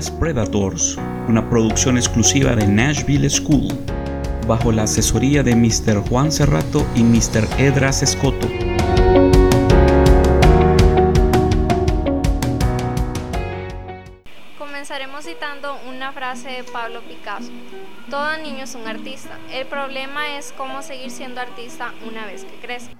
Class Predators, una producción exclusiva de Nashville School, bajo la asesoría de Mr. Juan Cerrato y Mr. Edras Escoto. Comenzaremos citando una frase de Pablo Picasso. Todo niño es un artista. El problema es cómo seguir siendo artista una vez que crece.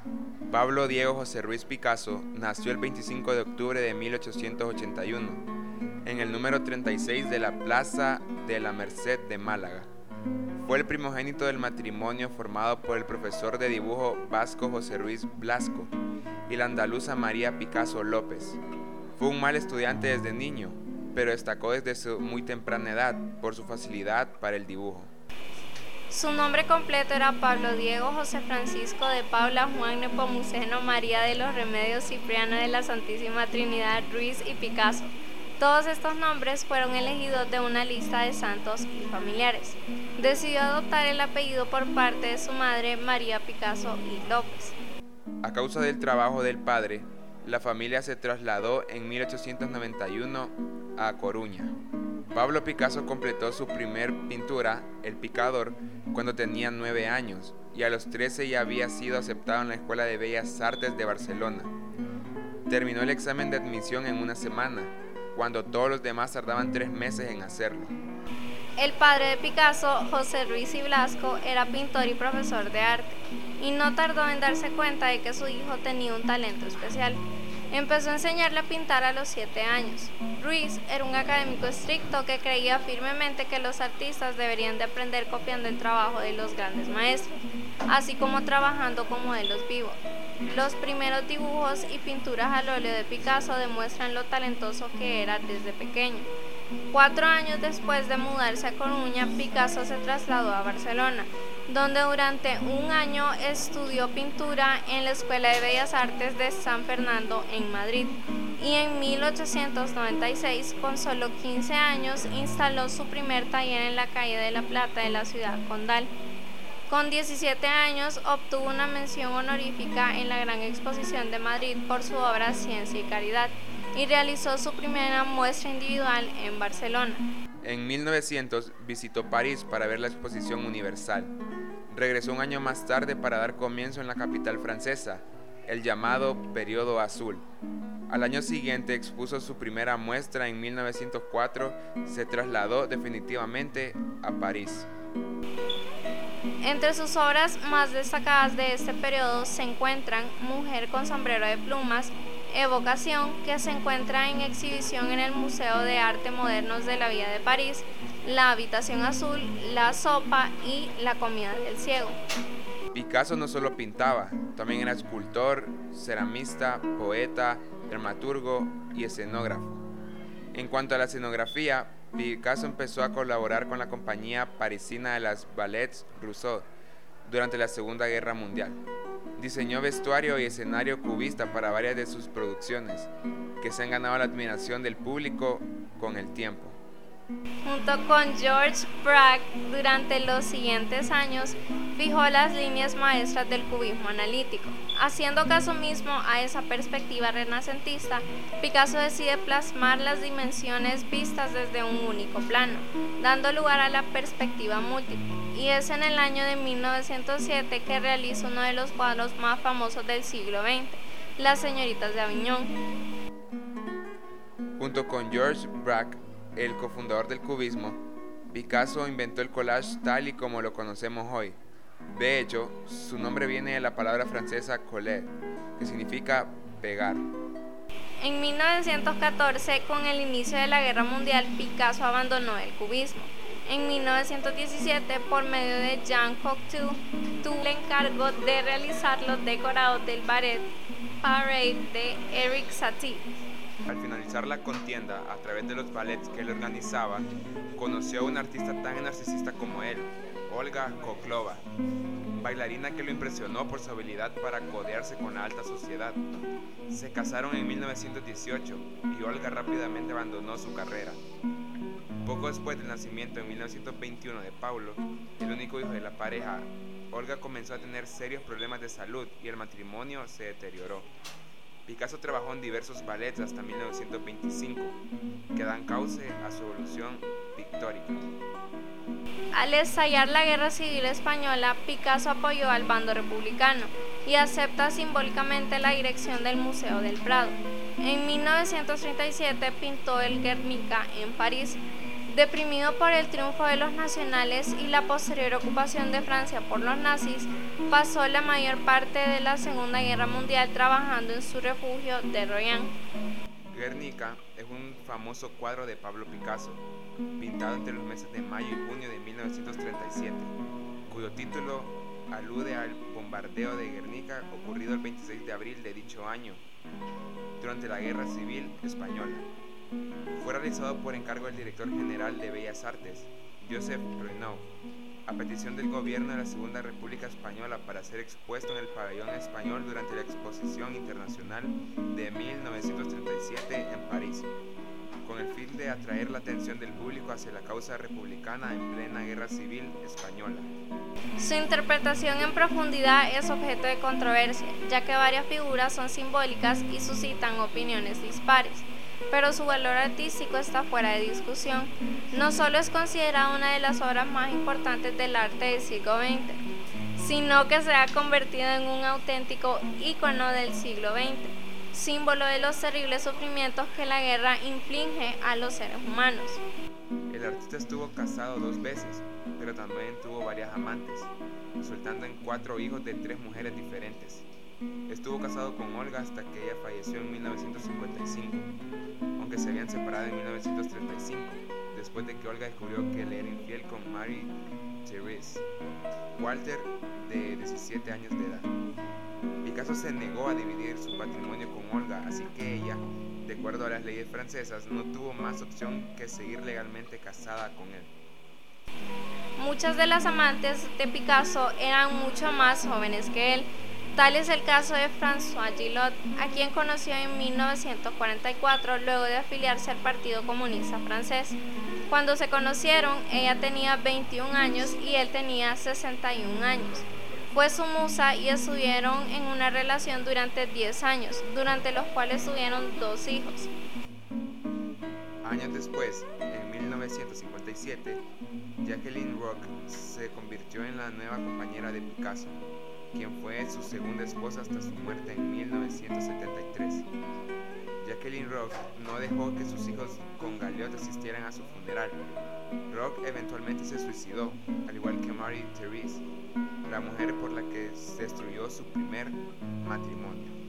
Pablo Diego José Ruiz Picasso nació el 25 de octubre de 1881 en el número 36 de la Plaza de la Merced de Málaga. Fue el primogénito del matrimonio formado por el profesor de dibujo vasco José Ruiz Blasco y la andaluza María Picasso López. Fue un mal estudiante desde niño, pero destacó desde su muy temprana edad por su facilidad para el dibujo. Su nombre completo era Pablo Diego José Francisco de Paula Juan Nepomuceno María de los Remedios Cipriano de la Santísima Trinidad Ruiz y Picasso. Todos estos nombres fueron elegidos de una lista de santos y familiares. Decidió adoptar el apellido por parte de su madre María Picasso y López. A causa del trabajo del padre, la familia se trasladó en 1891 a Coruña. Pablo Picasso completó su primer pintura, El Picador, cuando tenía nueve años y a los 13 ya había sido aceptado en la Escuela de Bellas Artes de Barcelona. Terminó el examen de admisión en una semana, cuando todos los demás tardaban tres meses en hacerlo. El padre de Picasso, José Ruiz y Blasco, era pintor y profesor de arte, y no tardó en darse cuenta de que su hijo tenía un talento especial. Empezó a enseñarle a pintar a los 7 años. Ruiz era un académico estricto que creía firmemente que los artistas deberían de aprender copiando el trabajo de los grandes maestros, así como trabajando con modelos vivos. Los primeros dibujos y pinturas al óleo de Picasso demuestran lo talentoso que era desde pequeño. Cuatro años después de mudarse a Coruña, Picasso se trasladó a Barcelona, donde durante un año estudió pintura en la Escuela de Bellas Artes de San Fernando en Madrid y en 1896, con solo 15 años, instaló su primer taller en la calle de la Plata de la ciudad condal. Con 17 años obtuvo una mención honorífica en la Gran Exposición de Madrid por su obra Ciencia y Caridad y realizó su primera muestra individual en Barcelona. En 1900 visitó París para ver la exposición universal. Regresó un año más tarde para dar comienzo en la capital francesa, el llamado Periodo Azul. Al año siguiente expuso su primera muestra en 1904, se trasladó definitivamente a París. Entre sus obras más destacadas de este periodo se encuentran Mujer con sombrero de plumas, Evocación, que se encuentra en exhibición en el Museo de Arte Modernos de la Vía de París, La Habitación Azul, La Sopa y La Comida del Ciego. Picasso no solo pintaba, también era escultor, ceramista, poeta, dramaturgo y escenógrafo. En cuanto a la escenografía, Picasso empezó a colaborar con la compañía parisina de las Ballets Rousseau durante la Segunda Guerra Mundial. Diseñó vestuario y escenario cubista para varias de sus producciones, que se han ganado la admiración del público con el tiempo. Junto con George Braque, durante los siguientes años, fijó las líneas maestras del cubismo analítico. Haciendo caso mismo a esa perspectiva renacentista, Picasso decide plasmar las dimensiones vistas desde un único plano, dando lugar a la perspectiva múltiple. Y es en el año de 1907 que realiza uno de los cuadros más famosos del siglo XX, Las señoritas de Aviñón. Junto con George Braque, el cofundador del cubismo, Picasso inventó el collage tal y como lo conocemos hoy. De hecho, su nombre viene de la palabra francesa coller, que significa pegar. En 1914, con el inicio de la Guerra Mundial, Picasso abandonó el cubismo. En 1917, por medio de Jean Cocteau, tuvo el encargo de realizar los decorados del ballet Parade de Eric Satie. Al finalizar la contienda, a través de los ballets que él organizaba, conoció a una artista tan narcisista como él, Olga Koklova, bailarina que lo impresionó por su habilidad para codearse con la alta sociedad. Se casaron en 1918 y Olga rápidamente abandonó su carrera. Poco después del nacimiento en 1921 de Paulo, el único hijo de la pareja, Olga comenzó a tener serios problemas de salud y el matrimonio se deterioró. Picasso trabajó en diversos ballets hasta 1925, que dan cauce a su evolución pictórica. Al estallar la Guerra Civil Española, Picasso apoyó al bando republicano y acepta simbólicamente la dirección del Museo del Prado. En 1937 pintó el Guernica en París. Deprimido por el triunfo de los nacionales y la posterior ocupación de Francia por los nazis, pasó la mayor parte de la Segunda Guerra Mundial trabajando en su refugio de Royan. Guernica es un famoso cuadro de Pablo Picasso, pintado entre los meses de mayo y junio de 1937, cuyo título alude al bombardeo de Guernica ocurrido el 26 de abril de dicho año, durante la Guerra Civil Española. Fue realizado por encargo del director general de Bellas Artes, Joseph Renaud, a petición del gobierno de la Segunda República Española para ser expuesto en el pabellón español durante la Exposición Internacional de 1937 en París, con el fin de atraer la atención del público hacia la causa republicana en plena Guerra Civil Española. Su interpretación en profundidad es objeto de controversia, ya que varias figuras son simbólicas y suscitan opiniones dispares pero su valor artístico está fuera de discusión. No solo es considerada una de las obras más importantes del arte del siglo XX, sino que se ha convertido en un auténtico ícono del siglo XX, símbolo de los terribles sufrimientos que la guerra inflige a los seres humanos. El artista estuvo casado dos veces, pero también tuvo varias amantes, resultando en cuatro hijos de tres mujeres diferentes. Estuvo casado con Olga hasta que ella falleció en 1955, aunque se habían separado en 1935, después de que Olga descubrió que él era infiel con Mary Therese Walter, de 17 años de edad. Picasso se negó a dividir su patrimonio con Olga, así que ella, de acuerdo a las leyes francesas, no tuvo más opción que seguir legalmente casada con él. Muchas de las amantes de Picasso eran mucho más jóvenes que él, Tal es el caso de François Gillot, a quien conoció en 1944 luego de afiliarse al Partido Comunista Francés. Cuando se conocieron, ella tenía 21 años y él tenía 61 años. Fue su musa y estuvieron en una relación durante 10 años, durante los cuales tuvieron dos hijos. Años después, en 1957, Jacqueline Rock se convirtió en la nueva compañera de Picasso quien fue su segunda esposa hasta su muerte en 1973. Jacqueline Rock no dejó que sus hijos con Galiot asistieran a su funeral. Rock eventualmente se suicidó, al igual que Mary Therese, la mujer por la que se destruyó su primer matrimonio.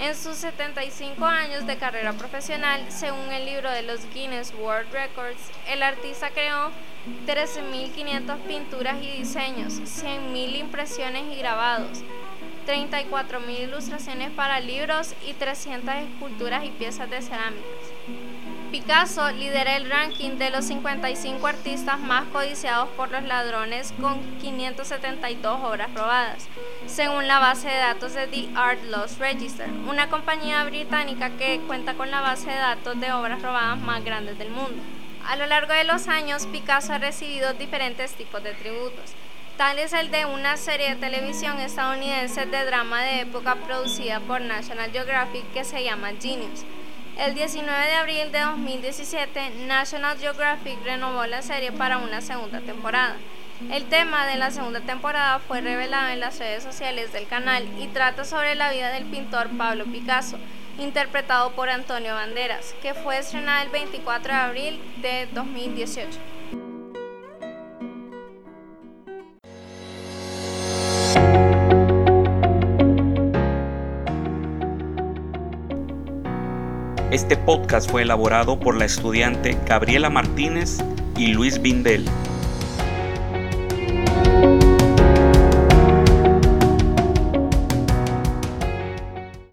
En sus 75 años de carrera profesional, según el libro de los Guinness World Records, el artista creó 13.500 pinturas y diseños, 100.000 impresiones y grabados, 34.000 ilustraciones para libros y 300 esculturas y piezas de cerámicas. Picasso lidera el ranking de los 55 artistas más codiciados por los ladrones con 572 obras robadas, según la base de datos de The Art Loss Register, una compañía británica que cuenta con la base de datos de obras robadas más grandes del mundo. A lo largo de los años, Picasso ha recibido diferentes tipos de tributos. Tal es el de una serie de televisión estadounidense de drama de época producida por National Geographic que se llama Genius. El 19 de abril de 2017, National Geographic renovó la serie para una segunda temporada. El tema de la segunda temporada fue revelado en las redes sociales del canal y trata sobre la vida del pintor Pablo Picasso, interpretado por Antonio Banderas, que fue estrenada el 24 de abril de 2018. Este podcast fue elaborado por la estudiante Gabriela Martínez y Luis Bindel.